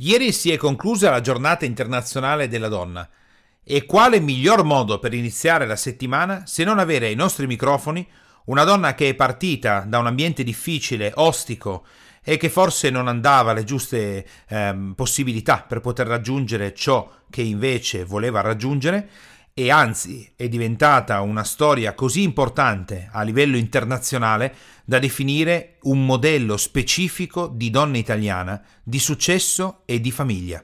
Ieri si è conclusa la giornata internazionale della donna. E quale miglior modo per iniziare la settimana se non avere ai nostri microfoni una donna che è partita da un ambiente difficile, ostico e che forse non andava alle giuste ehm, possibilità per poter raggiungere ciò che invece voleva raggiungere e anzi è diventata una storia così importante a livello internazionale da definire un modello specifico di donna italiana, di successo e di famiglia.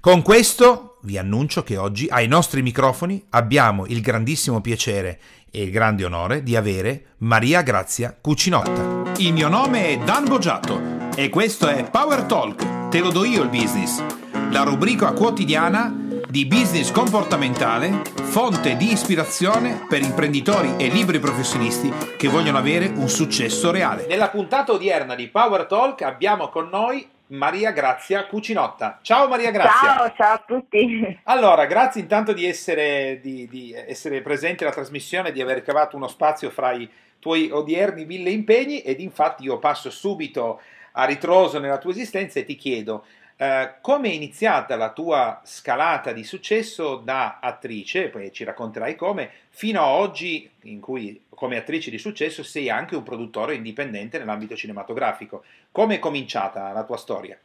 Con questo vi annuncio che oggi ai nostri microfoni abbiamo il grandissimo piacere e il grande onore di avere Maria Grazia Cucinotta. Il mio nome è Dan Boggiato e questo è Power Talk, te lo do io il business, la rubrica quotidiana di business comportamentale, fonte di ispirazione per imprenditori e libri professionisti che vogliono avere un successo reale. Nella puntata odierna di Power Talk abbiamo con noi Maria Grazia Cucinotta. Ciao Maria Grazia. Ciao, ciao a tutti. Allora, grazie intanto di essere, di, di essere presente alla trasmissione, di aver cavato uno spazio fra i tuoi odierni mille impegni ed infatti io passo subito a ritroso nella tua esistenza e ti chiedo eh, come è iniziata la tua scalata di successo da attrice, poi ci racconterai come, fino a oggi in cui come attrice di successo sei anche un produttore indipendente nell'ambito cinematografico. Come è cominciata la tua storia?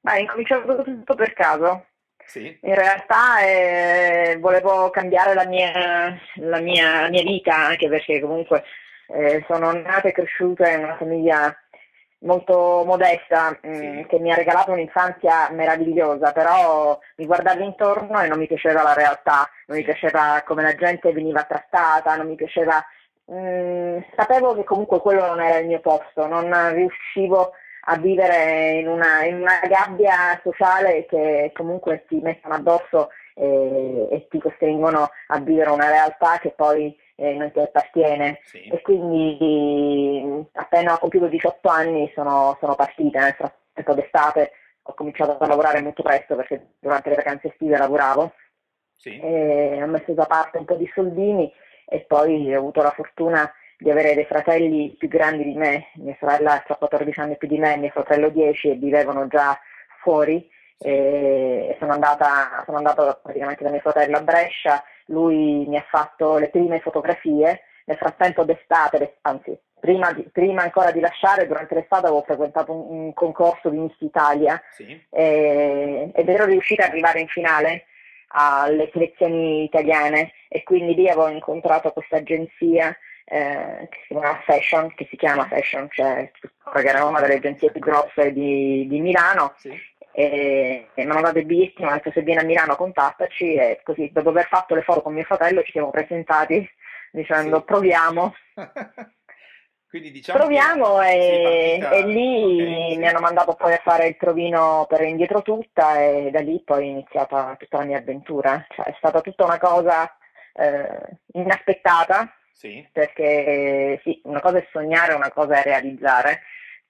Beh, è cominciato tutto per caso. Sì. In realtà eh, volevo cambiare la mia, la, mia, la mia, vita, anche perché comunque eh, sono nata e cresciuta in una famiglia molto modesta mh, mm, che mi ha regalato un'infanzia meravigliosa, però mi guardavo intorno e non mi piaceva la realtà, non mi piaceva come la gente veniva trattata, non mi piaceva... Mh, mm, sapevo che comunque quello non era il mio posto, non riuscivo a vivere in una, in una gabbia sociale che comunque ti mettono addosso e, e ti costringono a vivere una realtà che poi eh, non ti appartiene sì. e quindi appena ho compiuto 18 anni sono, sono partita, nel frattempo d'estate ho cominciato a lavorare molto presto perché durante le vacanze estive lavoravo sì. e ho messo da parte un po' di soldini e poi ho avuto la fortuna di avere dei fratelli più grandi di me, mia sorella ha 14 anni più di me, mio fratello 10 e vivevano già fuori e sono andata, sono andata praticamente da mio fratello a Brescia lui mi ha fatto le prime fotografie, nel frattempo d'estate, anzi prima, di, prima ancora di lasciare, durante l'estate avevo frequentato un, un concorso di Miss Italia. Sì. e, ed ero riuscita ad arrivare in finale alle selezioni italiane e quindi lì avevo incontrato questa agenzia eh, che si chiama Fashion, che si chiama Fashion, cioè che era una delle agenzie più grosse di, di Milano. Sì e, e mi hanno dato il bigliettino, mi hanno detto se vieni a Milano contattaci e così dopo aver fatto le foto con mio fratello ci siamo presentati dicendo sì. proviamo. Quindi diciamo Proviamo e, e, lì okay. mi hanno mandato poi a fare il provino per indietro tutta e da lì poi è iniziata tutta la mia avventura. Cioè, è stata tutta una cosa eh, inaspettata, sì. perché sì, una cosa è sognare, una cosa è realizzare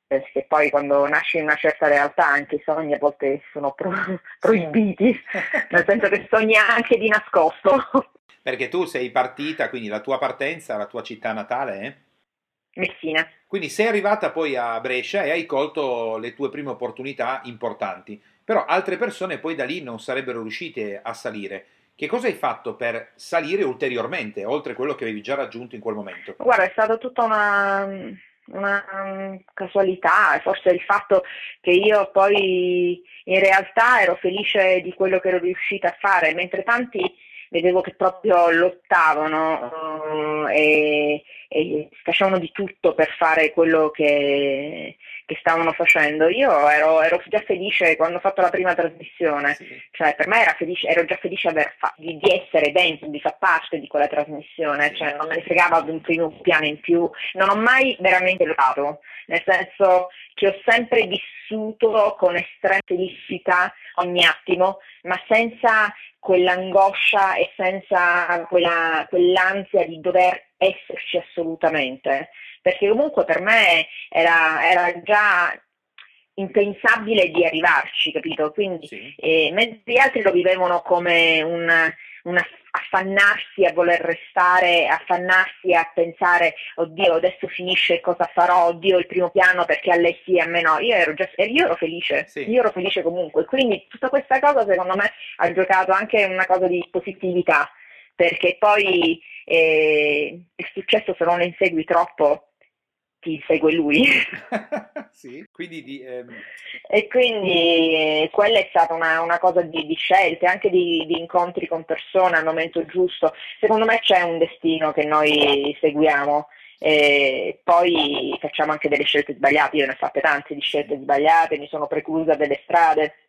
perché poi quando nasci in una certa realtà anche i sogni a volte sono pro- proibiti, nel senso che sogni anche di nascosto. Perché tu sei partita, quindi la tua partenza, la tua città natale è? Messina. Quindi sei arrivata poi a Brescia e hai colto le tue prime opportunità importanti, però altre persone poi da lì non sarebbero riuscite a salire. Che cosa hai fatto per salire ulteriormente, oltre quello che avevi già raggiunto in quel momento? Guarda, è stata tutta una una um, casualità, forse il fatto che io poi in realtà ero felice di quello che ero riuscita a fare, mentre tanti vedevo che proprio lottavano uh, e, e, facevano di tutto per fare quello che, che stavano facendo. Io ero, ero, già felice quando ho fatto la prima trasmissione, sì. cioè per me felice, ero già felice fa- di, di, essere dentro, di far parte di quella trasmissione, cioè non me ne fregava di un primo piano in più, non ho mai veramente lottato, nel senso che ho sempre vissuto con estrema felicità ogni attimo, ma senza quell'angoscia e senza quella, quell'ansia di dover esserci assolutamente, perché comunque per me era, era già impensabile di arrivarci, capito? Quindi, sì. eh, mentre gli altri lo vivevano come una, una affannarsi a voler restare, affannarsi a pensare oddio adesso finisce cosa farò, oddio il primo piano perché a lei sì, a me no, io ero, già, io ero felice, sì. io ero felice comunque, quindi tutta questa cosa secondo me ha giocato anche una cosa di positività, perché poi eh, il successo se non lo insegui troppo ti segue lui. sì, quindi di, ehm... E quindi quella è stata una, una cosa di, di, scelte, anche di, di, incontri con persone al momento giusto. Secondo me c'è un destino che noi seguiamo. E poi facciamo anche delle scelte sbagliate, io ne ho fatte tante di scelte sbagliate, mi sono preclusa delle strade,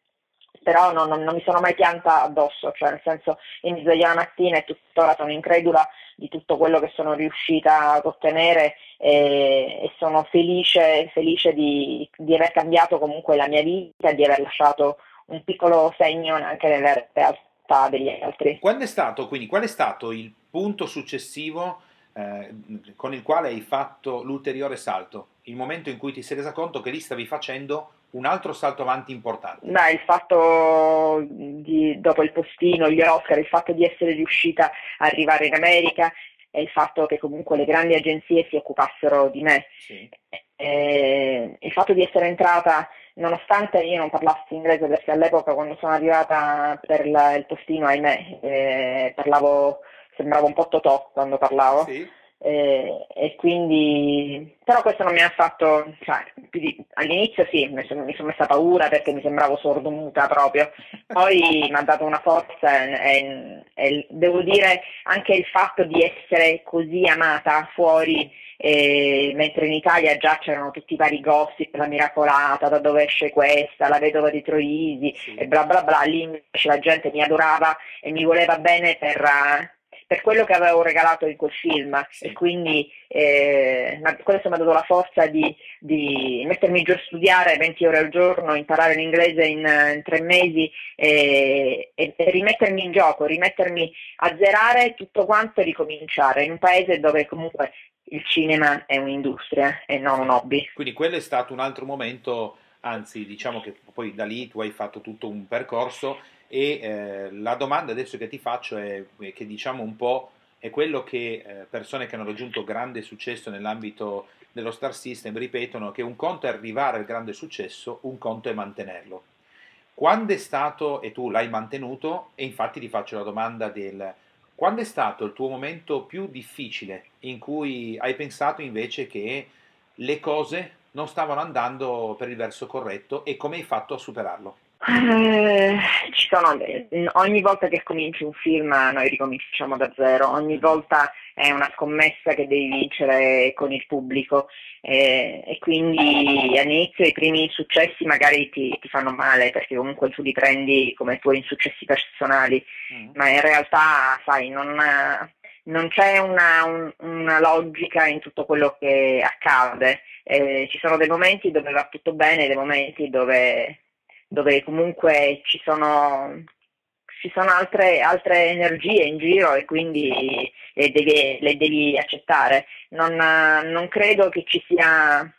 però non, non, non, mi sono mai pianta addosso, cioè nel senso mi sveglio la mattina e tuttora sono incredula di tutto quello che sono riuscita ad ottenere e, e sono felice, felice di, di, aver cambiato comunque la mia vita, di aver lasciato un piccolo segno anche nella realtà degli altri. Quando è stato, quindi, qual è stato il punto successivo eh, con il quale hai fatto l'ulteriore salto? Il momento in cui ti sei resa conto che lì stavi facendo un altro salto avanti importante? Beh, il fatto di, dopo il postino, gli Oscar, il fatto di essere riuscita a arrivare in America e il fatto che comunque le grandi agenzie si occupassero di me. Sì. Eh, il fatto di essere entrata, nonostante io non parlassi inglese perché all'epoca quando sono arrivata per la, il postino, ahimè, eh, parlavo, sembravo un po' totò quando parlavo. Sì eh, e quindi, però questo non mi ha fatto, cioè, all'inizio sì, mi sono, mi sono messa paura perché mi sembravo sordomuta proprio, poi mi ha dato una forza e, e, devo dire anche il fatto di essere così amata fuori, eh, mentre in Italia già c'erano tutti i vari gossip, la miracolata, da dove esce questa, la vedova di Troisi sì. e bla bla bla, lì invece la gente mi adorava e mi voleva bene per per quello che avevo regalato in quel film sì. e quindi eh, questo mi ha dato la forza di, di, mettermi giù a studiare 20 ore al giorno, imparare l'inglese in, in tre mesi e, e, rimettermi in gioco, rimettermi a zerare tutto quanto e ricominciare in un paese dove comunque il cinema è un'industria e non un hobby. Quindi quello è stato un altro momento, anzi diciamo che poi da lì tu hai fatto tutto un percorso e eh, la domanda adesso che ti faccio è che diciamo un po' è quello che eh, persone che hanno raggiunto grande successo nell'ambito dello star system ripetono che un conto è arrivare al grande successo, un conto è mantenerlo. Quando è stato, e tu l'hai mantenuto, e infatti ti faccio la domanda del quando è stato il tuo momento più difficile in cui hai pensato invece che le cose non stavano andando per il verso corretto e come hai fatto a superarlo? Eh, ci sono, ogni volta che cominci un film noi ricominciamo da zero, ogni volta è una scommessa che devi vincere con il pubblico. Eh, e quindi all'inizio i primi successi magari ti, ti, fanno male perché comunque tu li prendi come tuoi insuccessi personali, mm. ma in realtà sai, non, non c'è una, un, una, logica in tutto quello che accade, eh, ci sono dei momenti dove va tutto bene e dei momenti dove dove comunque ci sono, ci sono altre, altre, energie in giro e quindi le devi, le devi accettare. Non, non, credo che ci sia,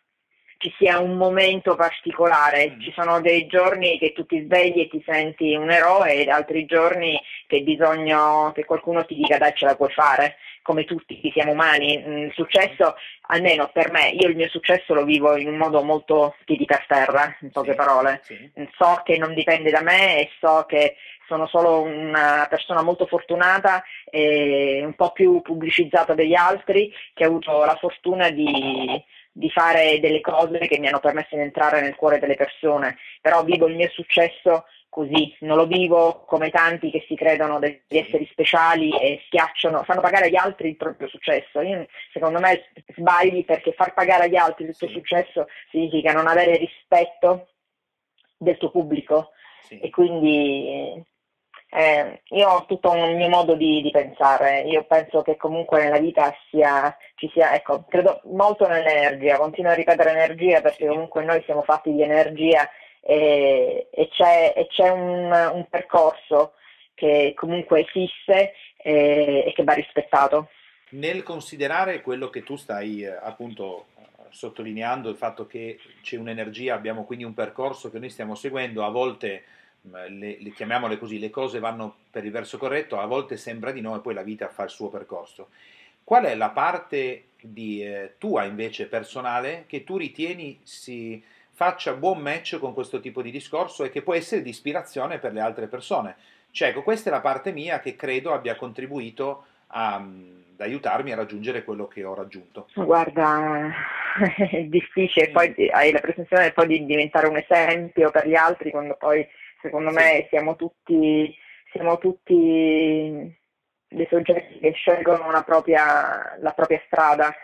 ci sia un momento particolare, mm. ci sono dei giorni che tu ti svegli e ti senti un eroe ed altri giorni che bisogno che qualcuno ti dica dai ce la puoi fare come tutti siamo umani, mm, il successo, almeno per me, io il mio successo lo vivo in un modo molto piedi per terra, in poche sì, parole. Sì. So che non dipende da me e so che sono solo una persona molto fortunata e un po' più pubblicizzata degli altri, che ha avuto la fortuna di, di fare delle cose che mi hanno permesso di entrare nel cuore delle persone, però vivo il mio successo così, non lo vivo come tanti che si credono degli esseri speciali e schiacciano, fanno pagare agli altri il proprio successo. Io, secondo me sbagli perché far pagare agli altri il tuo sì. successo significa non avere rispetto del tuo pubblico sì. e quindi eh, io ho tutto un mio modo di, di, pensare, io penso che comunque nella vita sia, ci sia, ecco, credo molto nell'energia, continuo a ripetere energia perché comunque noi siamo fatti di energia e, e c'è, e c'è un, un, percorso che comunque esiste e, e, che va rispettato. Nel considerare quello che tu stai eh, appunto sottolineando, il fatto che c'è un'energia, abbiamo quindi un percorso che noi stiamo seguendo, a volte le, le, chiamiamole così, le cose vanno per il verso corretto, a volte sembra di no e poi la vita fa il suo percorso. Qual è la parte di, eh, tua invece personale che tu ritieni si faccia buon match con questo tipo di discorso e che può essere di ispirazione per le altre persone? Cioè, ecco, questa è la parte mia che credo abbia contribuito a, ad aiutarmi a raggiungere quello che ho raggiunto. Guarda, è difficile, poi hai la presenza poi di diventare un esempio per gli altri quando poi secondo sì. me siamo tutti, siamo tutti dei soggetti che scelgono propria, la propria strada.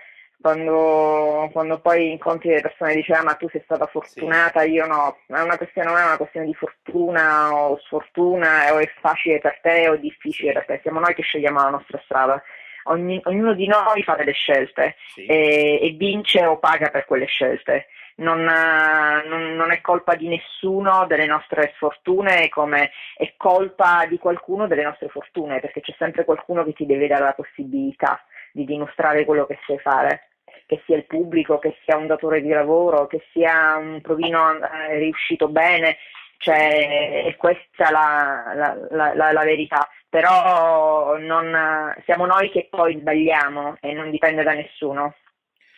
Quando, quando, poi incontri le persone e dici ah, ma tu sei stata fortunata, sì. io no, è una questione, non è una questione di fortuna o sfortuna o è facile per te o è difficile per te, siamo noi che scegliamo la nostra strada. Ogni, ognuno di noi fa delle scelte sì. e, e vince o paga per quelle scelte non, non, non, è colpa di nessuno delle nostre sfortune come è colpa di qualcuno delle nostre fortune, perché c'è sempre qualcuno che ti deve dare la possibilità di dimostrare quello che sai fare, che sia il pubblico, che sia un datore di lavoro, che sia un provino eh, riuscito bene, cioè, è questa la, la, la, la verità, però non, siamo noi che poi sbagliamo e non dipende da nessuno.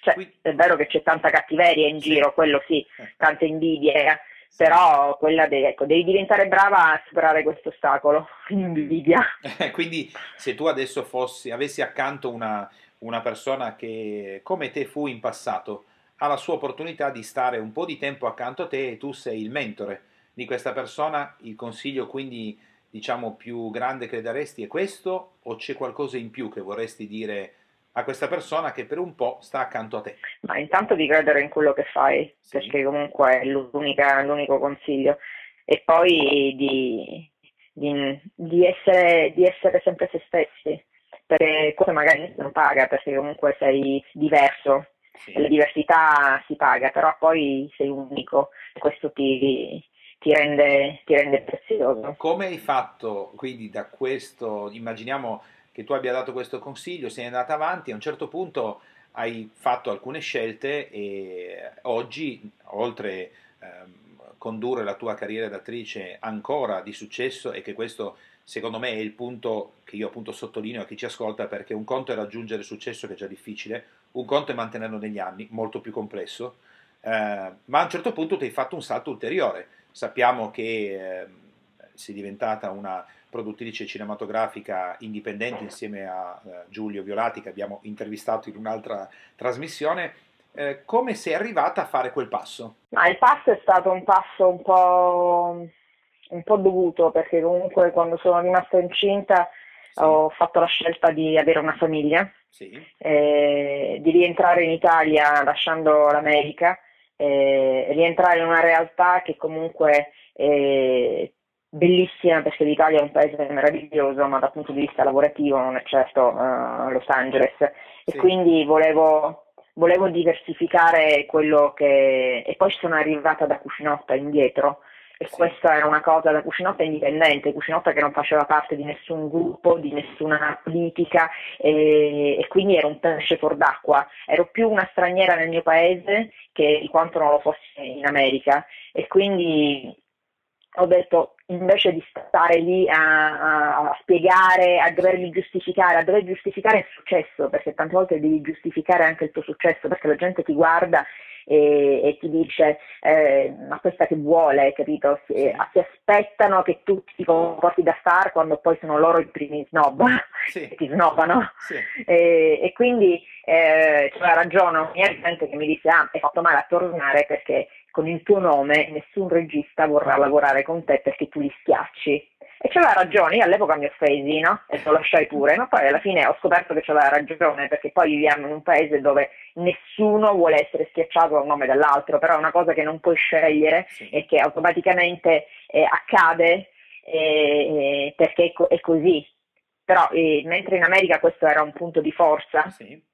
Cioè, è vero che c'è tanta cattiveria in giro, quello sì, eh. tante invidie, però quella de- ecco, devi diventare brava a superare questo ostacolo, invidia. Quindi se tu adesso fossi, avessi accanto una, una persona che come te fu in passato, ha la sua opportunità di stare un po' di tempo accanto a te e tu sei il mentore di questa persona, il consiglio quindi diciamo più grande che daresti è questo o c'è qualcosa in più che vorresti dire a questa persona che per un po' sta accanto a te? Ma intanto di credere in quello che fai, sì. perché comunque è l'unico consiglio, e poi di, di, di, essere, di essere sempre se stessi, perché cosa magari nessuno paga, perché comunque sei diverso, sì. la diversità si paga, però poi sei unico, questo ti, ti rende, ti rende prezioso. Come hai fatto quindi da questo, immaginiamo che tu abbia dato questo consiglio, sei andata avanti, a un certo punto hai fatto alcune scelte e oggi, oltre a eh, condurre la tua carriera d'attrice ancora di successo e che questo secondo me è il punto che io appunto sottolineo a chi ci ascolta perché un conto è raggiungere successo che è già difficile, un conto è mantenerlo negli anni, molto più complesso, eh, ma a un certo punto ti hai fatto un salto ulteriore. Sappiamo che eh, sei diventata una produttrice cinematografica indipendente insieme a uh, Giulio Violati che abbiamo intervistato in un'altra trasmissione. Eh, come sei arrivata a fare quel passo? Ma il passo è stato un passo un po', un po dovuto perché comunque quando sono rimasta incinta sì. ho fatto la scelta di avere una famiglia, sì. eh, di rientrare in Italia lasciando l'America, eh, rientrare in una realtà che comunque eh, bellissima perché l'Italia è un paese meraviglioso, ma dal punto di vista lavorativo non è certo uh, Los Angeles. Sì. E quindi volevo, volevo, diversificare quello che... E poi sono arrivata da Cucinotta indietro. E sì. questa era una cosa da cucinotta indipendente, cucinotta che non faceva parte di nessun gruppo, di nessuna politica e, e quindi ero un pesce fuor d'acqua. Ero più una straniera nel mio paese che di quanto non lo fossi in America e quindi ho detto invece di stare lì a, a, spiegare, a dovermi giustificare, a dover giustificare il successo, perché tante volte devi giustificare anche il tuo successo, perché la gente ti guarda e, e ti dice eh, ma questa che vuole, capito? Si, eh, si, aspettano che tu ti comporti da star quando poi sono loro i primi snob sì. che ti snobbano. Sì. E, e, quindi eh, c'era ragione mia gente che mi disse ah, hai fatto male a tornare perché con il tuo nome nessun regista vorrà lavorare con te perché tu li schiacci. E c'aveva ragione, io all'epoca mi offesi, no? E lo lasciai pure, ma poi alla fine ho scoperto che c'aveva ragione, perché poi viviamo in un paese dove nessuno vuole essere schiacciato da un nome dall'altro, però è una cosa che non puoi scegliere sì. e che automaticamente eh, accade eh, perché è, così. Però eh, mentre in America questo era un punto di forza, sì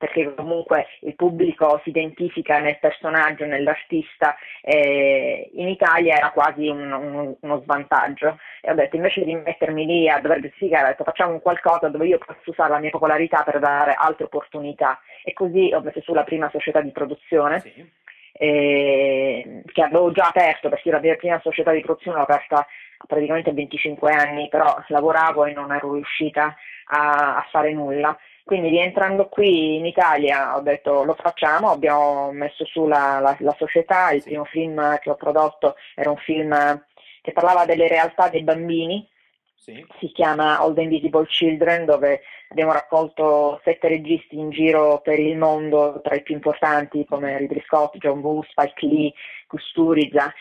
perché comunque il pubblico si identifica nel personaggio, nell'artista, eh, in Italia era quasi un, un, uno svantaggio. E ho detto invece di mettermi lì a dover giustificare, ho detto facciamo un qualcosa dove io posso usare la mia popolarità per dare altre opportunità. E così ho messo su la prima società di produzione. Sì eh, che avevo già aperto perché la mia prima società di produzione l'ho aperta praticamente 25 anni, però lavoravo e non ero riuscita a, a fare nulla. Quindi rientrando qui in Italia ho detto lo facciamo, abbiamo messo su la, la, la società, il primo film che ho prodotto era un film che parlava delle realtà dei bambini, sì. si chiama All the Invisible Children, dove abbiamo raccolto sette registi in giro per il mondo, tra i più importanti come Ridley Scott, John Woo, Spike Lee, Kusturica,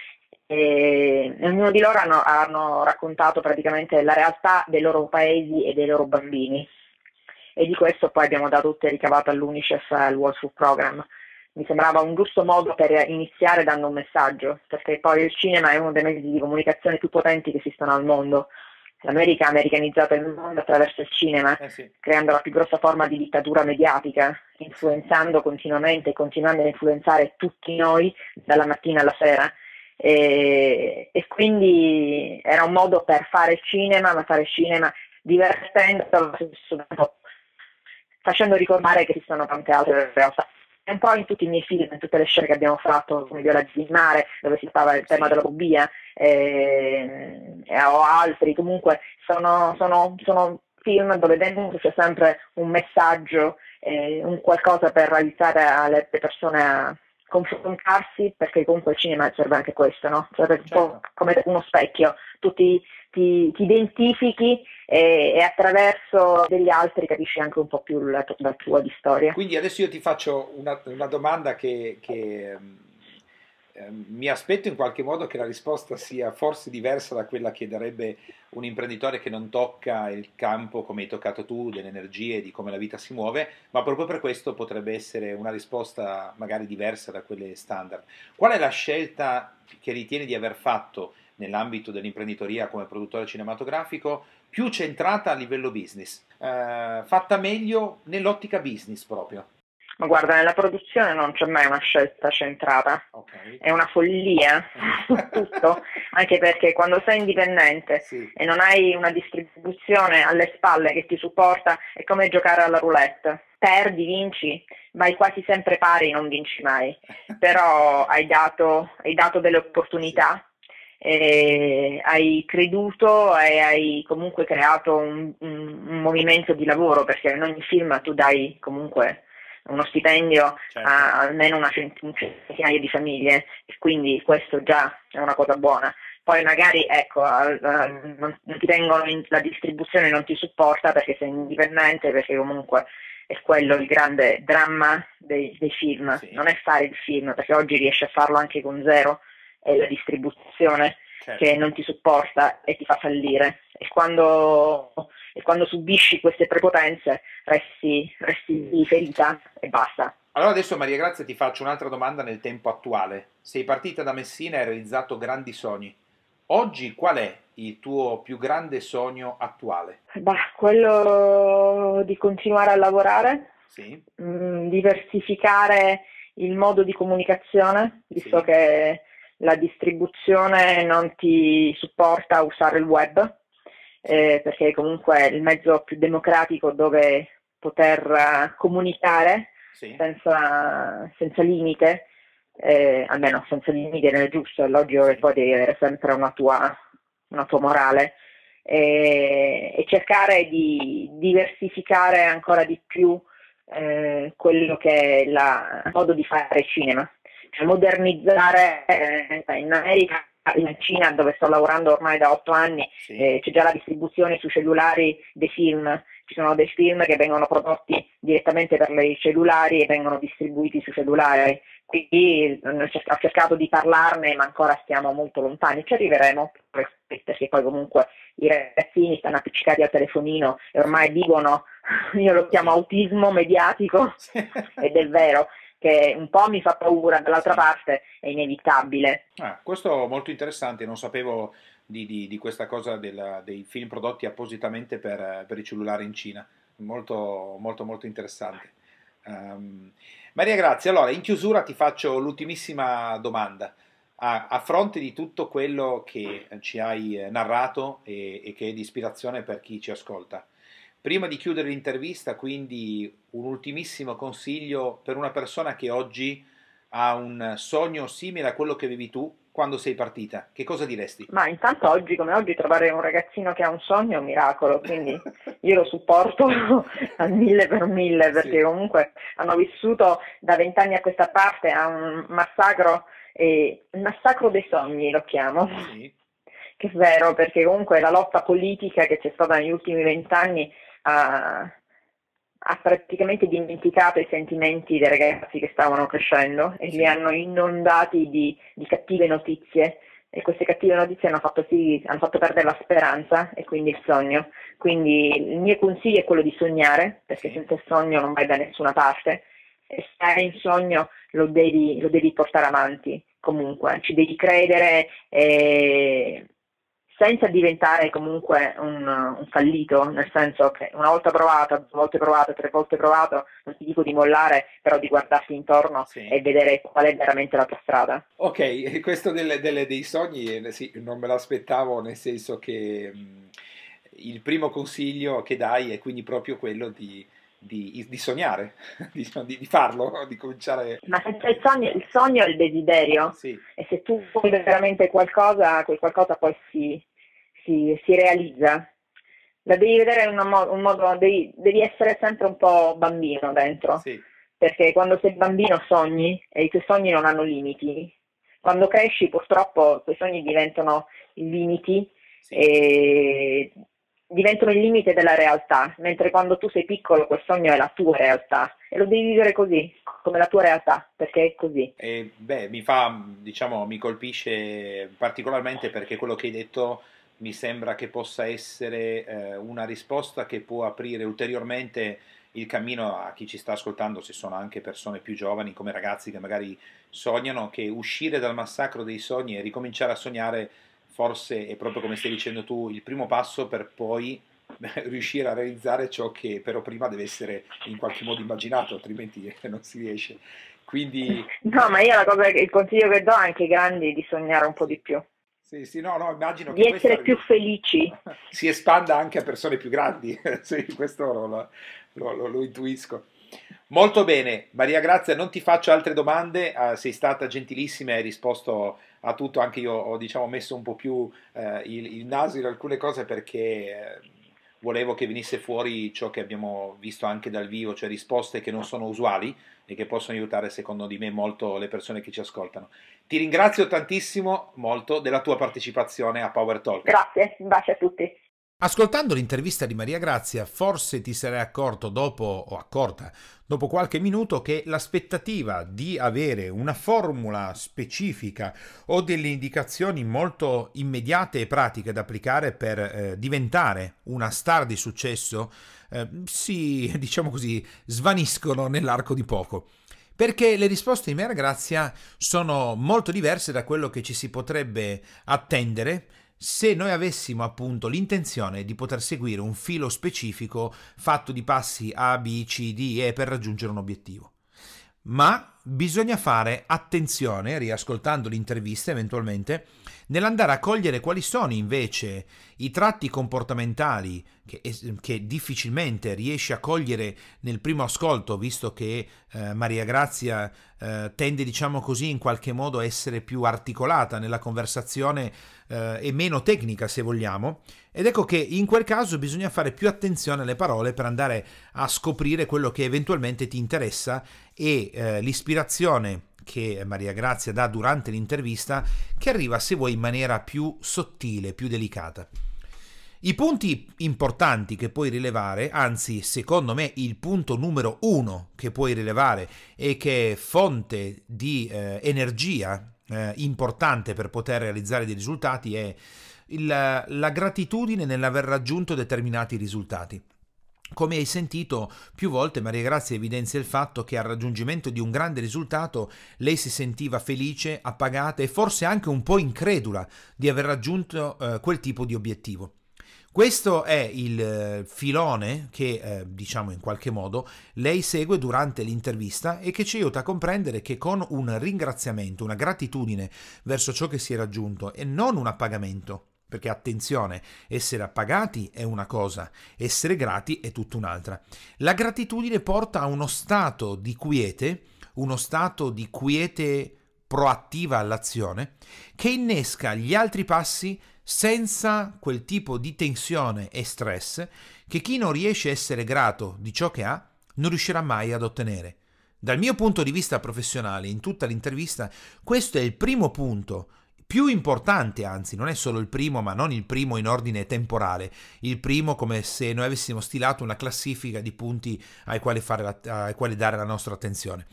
e ognuno di loro hanno, hanno raccontato praticamente la realtà dei loro paesi e dei loro bambini e di questo poi abbiamo dato tutte ricavate all'UNICEF al World Food Program. Mi sembrava un giusto modo per iniziare dando un messaggio, perché poi il cinema è uno dei mezzi di comunicazione più potenti che esistono al mondo. L'America ha americanizzato il mondo attraverso il cinema, eh sì. creando la più grossa forma di dittatura mediatica, influenzando continuamente e continuando a influenzare tutti noi dalla mattina alla sera. E, e, quindi era un modo per fare cinema, ma fare cinema divertendo allo stesso tempo facendo ricordare che esistono tante altre realtà. È un po' in tutti i miei film, in tutte le scene che abbiamo fatto, come Viola di Mare, dove si stava il tema della fobia, eh, o altri, comunque sono, sono, sono film dove dentro c'è sempre un messaggio, eh, un qualcosa per aiutare alle persone a confrontarsi, perché comunque il cinema serve anche questo, no? Serve un po' certo. come uno specchio, tutti ti, ti identifichi e, e, attraverso degli altri capisci anche un po' più la, la tua di storia. Quindi adesso io ti faccio una, una domanda che, che eh, mi aspetto in qualche modo che la risposta sia forse diversa da quella che darebbe un imprenditore che non tocca il campo come hai toccato tu, delle energie, di come la vita si muove, ma proprio per questo potrebbe essere una risposta magari diversa da quelle standard. Qual è la scelta che ritieni di aver fatto nell'ambito dell'imprenditoria come produttore cinematografico più centrata a livello business, eh, fatta meglio nell'ottica business proprio. Ma guarda, nella produzione non c'è mai una scelta centrata, okay. è una follia tutto, anche perché quando sei indipendente sì. e non hai una distribuzione alle spalle che ti supporta, è come giocare alla roulette. Perdi, vinci, vai quasi sempre pari, non vinci mai, però hai dato, hai dato delle opportunità eh, hai creduto e hai comunque creato un, un, un, movimento di lavoro perché in ogni film tu dai comunque uno stipendio certo. a almeno una centinaia di famiglie e quindi questo già è una cosa buona. Poi magari ecco, non, ti tengono in, la distribuzione non ti supporta perché sei indipendente, perché comunque è quello il grande dramma dei, dei film, sì. non è fare il film, perché oggi riesci a farlo anche con zero, è la distribuzione certo. che non ti supporta e ti fa fallire. E quando, e quando subisci queste prepotenze resti, resti ferita e basta. Allora adesso Maria Grazia ti faccio un'altra domanda nel tempo attuale. Sei partita da Messina e hai realizzato grandi sogni. Oggi qual è il tuo più grande sogno attuale? Bah, quello di continuare a lavorare, sì. mh, mm, diversificare il modo di comunicazione, visto sì. che la distribuzione non ti supporta a usare il web, eh, perché comunque è il mezzo più democratico dove poter uh, comunicare sì. senza, senza, limite, eh, almeno senza limite non è giusto, è logico che poi devi avere sempre una tua, una tua morale e, e, cercare di diversificare ancora di più eh, quello che è il modo di fare cinema modernizzare eh, in America in Cina dove sto lavorando ormai da otto anni sì. eh, c'è già la distribuzione sui cellulari dei film. Ci sono dei film che vengono prodotti direttamente per i cellulari e vengono distribuiti sui cellulari. Quindi ho cercato di parlarne ma ancora stiamo molto lontani. Ci arriveremo perché poi comunque i ragazzini stanno appiccicati al telefonino e ormai dicono io lo chiamo autismo mediatico ed è vero che un po' mi fa paura, dall'altra parte è inevitabile. Ah, questo è molto interessante, non sapevo di, di, di questa cosa della, dei film prodotti appositamente per, per, i cellulari in Cina, molto molto molto interessante. Um, Maria Grazia, allora in chiusura ti faccio l'ultimissima domanda. A, a, fronte di tutto quello che ci hai narrato e, e che è di ispirazione per chi ci ascolta, Prima di chiudere l'intervista, quindi un ultimissimo consiglio per una persona che oggi ha un sogno simile a quello che avevi tu quando sei partita, che cosa diresti? Ma intanto oggi come oggi trovare un ragazzino che ha un sogno è un miracolo, quindi io lo supporto al mille per mille perché sì. comunque hanno vissuto da vent'anni a questa parte a un massacro, eh, un massacro dei sogni lo chiamo. Sì. Che è vero, perché comunque la lotta politica che c'è stata negli ultimi vent'anni ha, ha praticamente dimenticato i sentimenti dei ragazzi che stavano crescendo e li hanno inondati di, di cattive notizie. E queste cattive notizie hanno fatto, sì, hanno fatto perdere la speranza e quindi il sogno. Quindi il mio consiglio è quello di sognare, perché senza il sogno non vai da nessuna parte. E se hai un sogno lo devi, lo devi portare avanti comunque, ci devi credere e senza diventare comunque un, un, fallito, nel senso che una volta provato, due volte provato, tre volte provato, non ti dico di mollare, però di guardarti intorno sì. e vedere qual è veramente la tua strada. Ok, questo delle, delle, dei sogni eh, sì, non me l'aspettavo, nel senso che mh, il primo consiglio che dai è quindi proprio quello di, di, di sognare, di, di, farlo, di cominciare. Ma il sogno, il sogno è il desiderio, sì. e se tu vuoi veramente qualcosa, quel qualcosa poi si, si, si realizza. La devi vedere in un modo, un modo devi, devi, essere sempre un po' bambino dentro, sì. perché quando sei bambino sogni e i tuoi sogni non hanno limiti. Quando cresci purtroppo i tuoi sogni diventano limiti sì. e diventano il limite della realtà, mentre quando tu sei piccolo quel sogno è la tua realtà e lo devi vivere così, come la tua realtà, perché è così. E, beh, mi fa, diciamo, mi colpisce particolarmente perché quello che hai detto mi sembra che possa essere eh, una risposta che può aprire ulteriormente il cammino a chi ci sta ascoltando, se sono anche persone più giovani come ragazzi che magari sognano che uscire dal massacro dei sogni e ricominciare a sognare forse è proprio come stai dicendo tu il primo passo per poi riuscire a realizzare ciò che però prima deve essere in qualche modo immaginato, altrimenti non si riesce. Quindi... No, ma io la cosa, il consiglio che do anche ai grandi è di sognare un po' di più. Sì, sì, no, no, immagino di essere più felici. Si espanda anche a persone più grandi, sì, questo lo, lo, lo, lo, intuisco. Molto bene, Maria Grazia, non ti faccio altre domande, uh, sei stata gentilissima e hai risposto a tutto, anche io ho diciamo, messo un po' più uh, il, il, naso in alcune cose perché... Uh, volevo che venisse fuori ciò che abbiamo visto anche dal vivo, cioè risposte che non sono usuali e che possono aiutare secondo di me molto le persone che ci ascoltano. Ti ringrazio tantissimo molto della tua partecipazione a Power Talk. Grazie, un bacio a tutti. Ascoltando l'intervista di Maria Grazia, forse ti sarai accorto dopo, o accorta, dopo qualche minuto, che l'aspettativa di avere una formula specifica o delle indicazioni molto immediate e pratiche da applicare per eh, diventare una star di successo eh, si, diciamo così, svaniscono nell'arco di poco. Perché le risposte di Maria Grazia sono molto diverse da quello che ci si potrebbe attendere se noi avessimo appunto l'intenzione di poter seguire un filo specifico fatto di passi A, B, C, D, E per raggiungere un obiettivo. Ma bisogna fare attenzione, riascoltando l'intervista eventualmente, nell'andare a cogliere quali sono invece i tratti comportamentali che, che difficilmente riesci a cogliere nel primo ascolto, visto che eh, Maria Grazia eh, tende, diciamo così, in qualche modo a essere più articolata nella conversazione eh, e meno tecnica, se vogliamo. Ed ecco che in quel caso bisogna fare più attenzione alle parole per andare a scoprire quello che eventualmente ti interessa e eh, l'ispirazione che Maria Grazia dà durante l'intervista, che arriva, se vuoi, in maniera più sottile, più delicata. I punti importanti che puoi rilevare, anzi secondo me il punto numero uno che puoi rilevare e che è fonte di eh, energia eh, importante per poter realizzare dei risultati è il, la gratitudine nell'aver raggiunto determinati risultati. Come hai sentito più volte, Maria Grazia evidenzia il fatto che al raggiungimento di un grande risultato lei si sentiva felice, appagata e forse anche un po' incredula di aver raggiunto eh, quel tipo di obiettivo. Questo è il eh, filone che, eh, diciamo in qualche modo, lei segue durante l'intervista e che ci aiuta a comprendere che con un ringraziamento, una gratitudine verso ciò che si è raggiunto e non un appagamento, perché attenzione, essere appagati è una cosa, essere grati è tutt'un'altra. La gratitudine porta a uno stato di quiete, uno stato di quiete proattiva all'azione che innesca gli altri passi senza quel tipo di tensione e stress che chi non riesce a essere grato di ciò che ha non riuscirà mai ad ottenere. Dal mio punto di vista professionale, in tutta l'intervista, questo è il primo punto più importante, anzi, non è solo il primo, ma non il primo in ordine temporale, il primo come se noi avessimo stilato una classifica di punti ai quali, la, ai quali dare la nostra attenzione.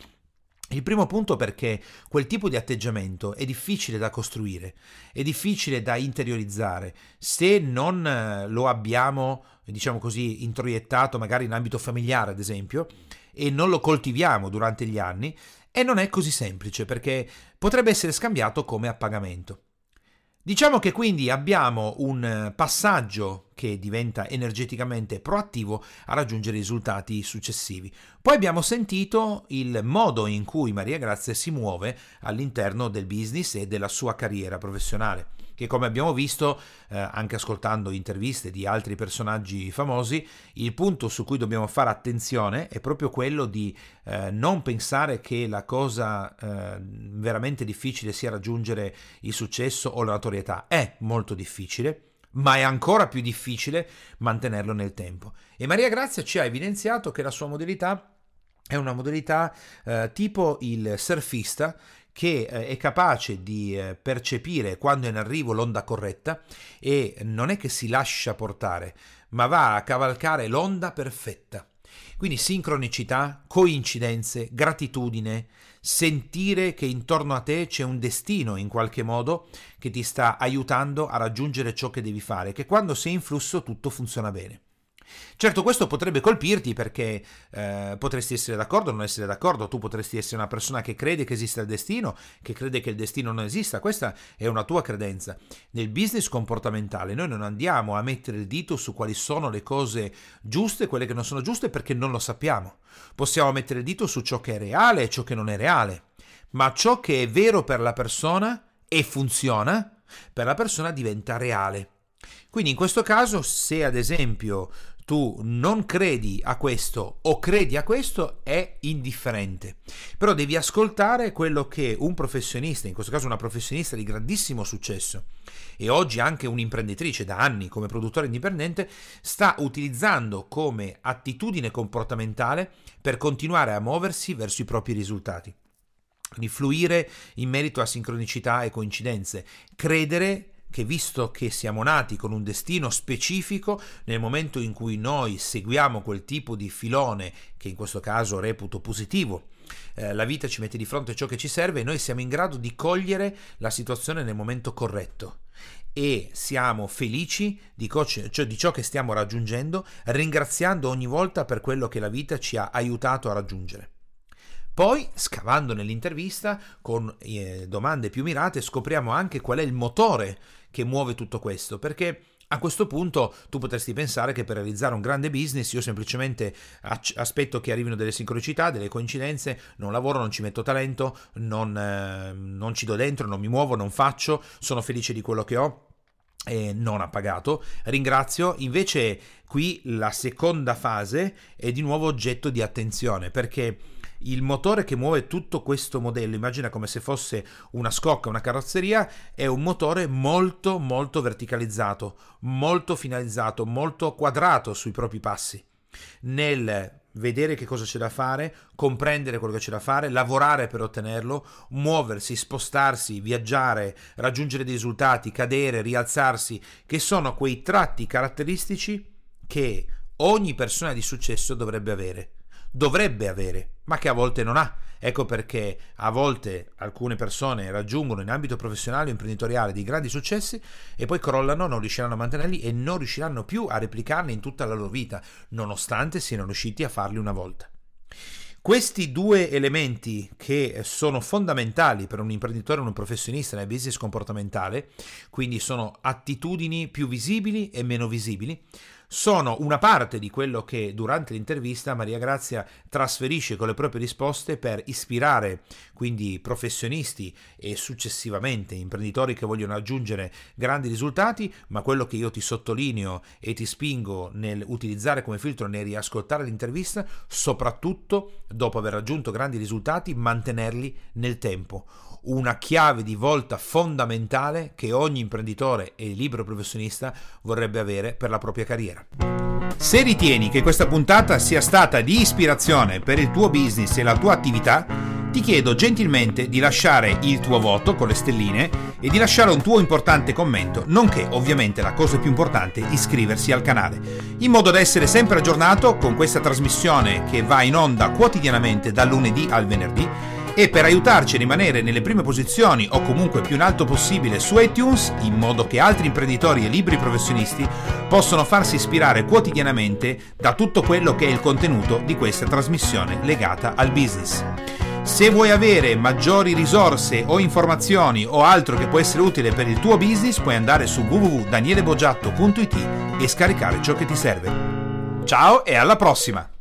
Il primo punto perché quel tipo di atteggiamento è difficile da costruire, è difficile da interiorizzare. Se non eh, lo abbiamo, diciamo così, introiettato magari in ambito familiare, ad esempio, e non lo coltiviamo durante gli anni, e non è così semplice perché potrebbe essere scambiato come a pagamento. Diciamo che quindi abbiamo un passaggio che diventa energeticamente proattivo a raggiungere i risultati successivi. Poi abbiamo sentito il modo in cui Maria Grazia si muove all'interno del business e della sua carriera professionale che come abbiamo visto eh, anche ascoltando interviste di altri personaggi famosi, il punto su cui dobbiamo fare attenzione è proprio quello di eh, non pensare che la cosa eh, veramente difficile sia raggiungere il successo o la notorietà. È molto difficile, ma è ancora più difficile mantenerlo nel tempo. E Maria Grazia ci ha evidenziato che la sua modalità è una modalità eh, tipo il surfista che eh, è capace di eh, percepire quando è in arrivo l'onda corretta e non è che si lascia portare, ma va a cavalcare l'onda perfetta. Quindi sincronicità, coincidenze, gratitudine, sentire che intorno a te c'è un destino in qualche modo che ti sta aiutando a raggiungere ciò che devi fare, che quando sei in flusso tutto funziona bene. Certo, questo potrebbe colpirti perché eh, potresti essere d'accordo o non essere d'accordo, tu potresti essere una persona che crede che esista il destino, che crede che il destino non esista, questa è una tua credenza. Nel business comportamentale noi non andiamo a mettere il dito su quali sono le cose giuste quelle che non sono giuste perché non lo sappiamo. Possiamo mettere il dito su ciò che è reale e ciò che non è reale, ma ciò che è vero per la persona e funziona, per la persona diventa reale. Quindi in questo caso, se ad esempio tu non credi a questo o credi a questo è indifferente. Però devi ascoltare quello che un professionista, in questo caso una professionista di grandissimo successo e oggi anche un'imprenditrice da anni come produttore indipendente, sta utilizzando come attitudine comportamentale per continuare a muoversi verso i propri risultati. Quindi fluire in merito a sincronicità e coincidenze, credere che visto che siamo nati con un destino specifico, nel momento in cui noi seguiamo quel tipo di filone, che in questo caso reputo positivo, eh, la vita ci mette di fronte ciò che ci serve e noi siamo in grado di cogliere la situazione nel momento corretto e siamo felici di, co- cioè di, ciò che stiamo raggiungendo, ringraziando ogni volta per quello che la vita ci ha aiutato a raggiungere. Poi, scavando nell'intervista, con eh, domande più mirate, scopriamo anche qual è il motore che muove tutto questo, perché a questo punto tu potresti pensare che per realizzare un grande business io semplicemente aspetto che arrivino delle sincronicità, delle coincidenze, non lavoro, non ci metto talento, non, eh, non ci do dentro, non mi muovo, non faccio, sono felice di quello che ho e non ha pagato. Ringrazio. Invece qui la seconda fase è di nuovo oggetto di attenzione perché il motore che muove tutto questo modello, immagina come se fosse una scocca, una carrozzeria, è un motore molto molto verticalizzato, molto finalizzato, molto quadrato sui propri passi. Nel vedere che cosa c'è da fare, comprendere quello che c'è da fare, lavorare per ottenerlo, muoversi, spostarsi, viaggiare, raggiungere dei risultati, cadere, rialzarsi, che sono quei tratti caratteristici che ogni persona di successo dovrebbe avere dovrebbe avere, ma che a volte non ha. Ecco perché a volte alcune persone raggiungono in ambito professionale o imprenditoriale dei grandi successi e poi crollano, non riusciranno a mantenerli e non riusciranno più a replicarli in tutta la loro vita, nonostante siano riusciti a farli una volta. Questi due elementi che sono fondamentali per un imprenditore o un professionista nel business comportamentale, quindi sono attitudini più visibili e meno visibili, sono una parte di quello che durante l'intervista Maria Grazia trasferisce con le proprie risposte per ispirare quindi professionisti e successivamente imprenditori che vogliono aggiungere grandi risultati, ma quello che io ti sottolineo e ti spingo nel utilizzare come filtro nel riascoltare l'intervista, soprattutto dopo aver raggiunto grandi risultati, mantenerli nel tempo una chiave di volta fondamentale che ogni imprenditore e libero professionista vorrebbe avere per la propria carriera. Se ritieni che questa puntata sia stata di ispirazione per il tuo business e la tua attività, ti chiedo gentilmente di lasciare il tuo voto con le stelline e di lasciare un tuo importante commento, nonché ovviamente la cosa più importante, iscriversi al canale, in modo da essere sempre aggiornato con questa trasmissione che va in onda quotidianamente dal lunedì al venerdì e per aiutarci a rimanere nelle prime posizioni o comunque più in alto possibile su iTunes, in modo che altri imprenditori e libri professionisti possano farsi ispirare quotidianamente da tutto quello che è il contenuto di questa trasmissione legata al business. Se vuoi avere maggiori risorse o informazioni o altro che può essere utile per il tuo business, puoi andare su www.danielebogiatto.it e scaricare ciò che ti serve. Ciao e alla prossima!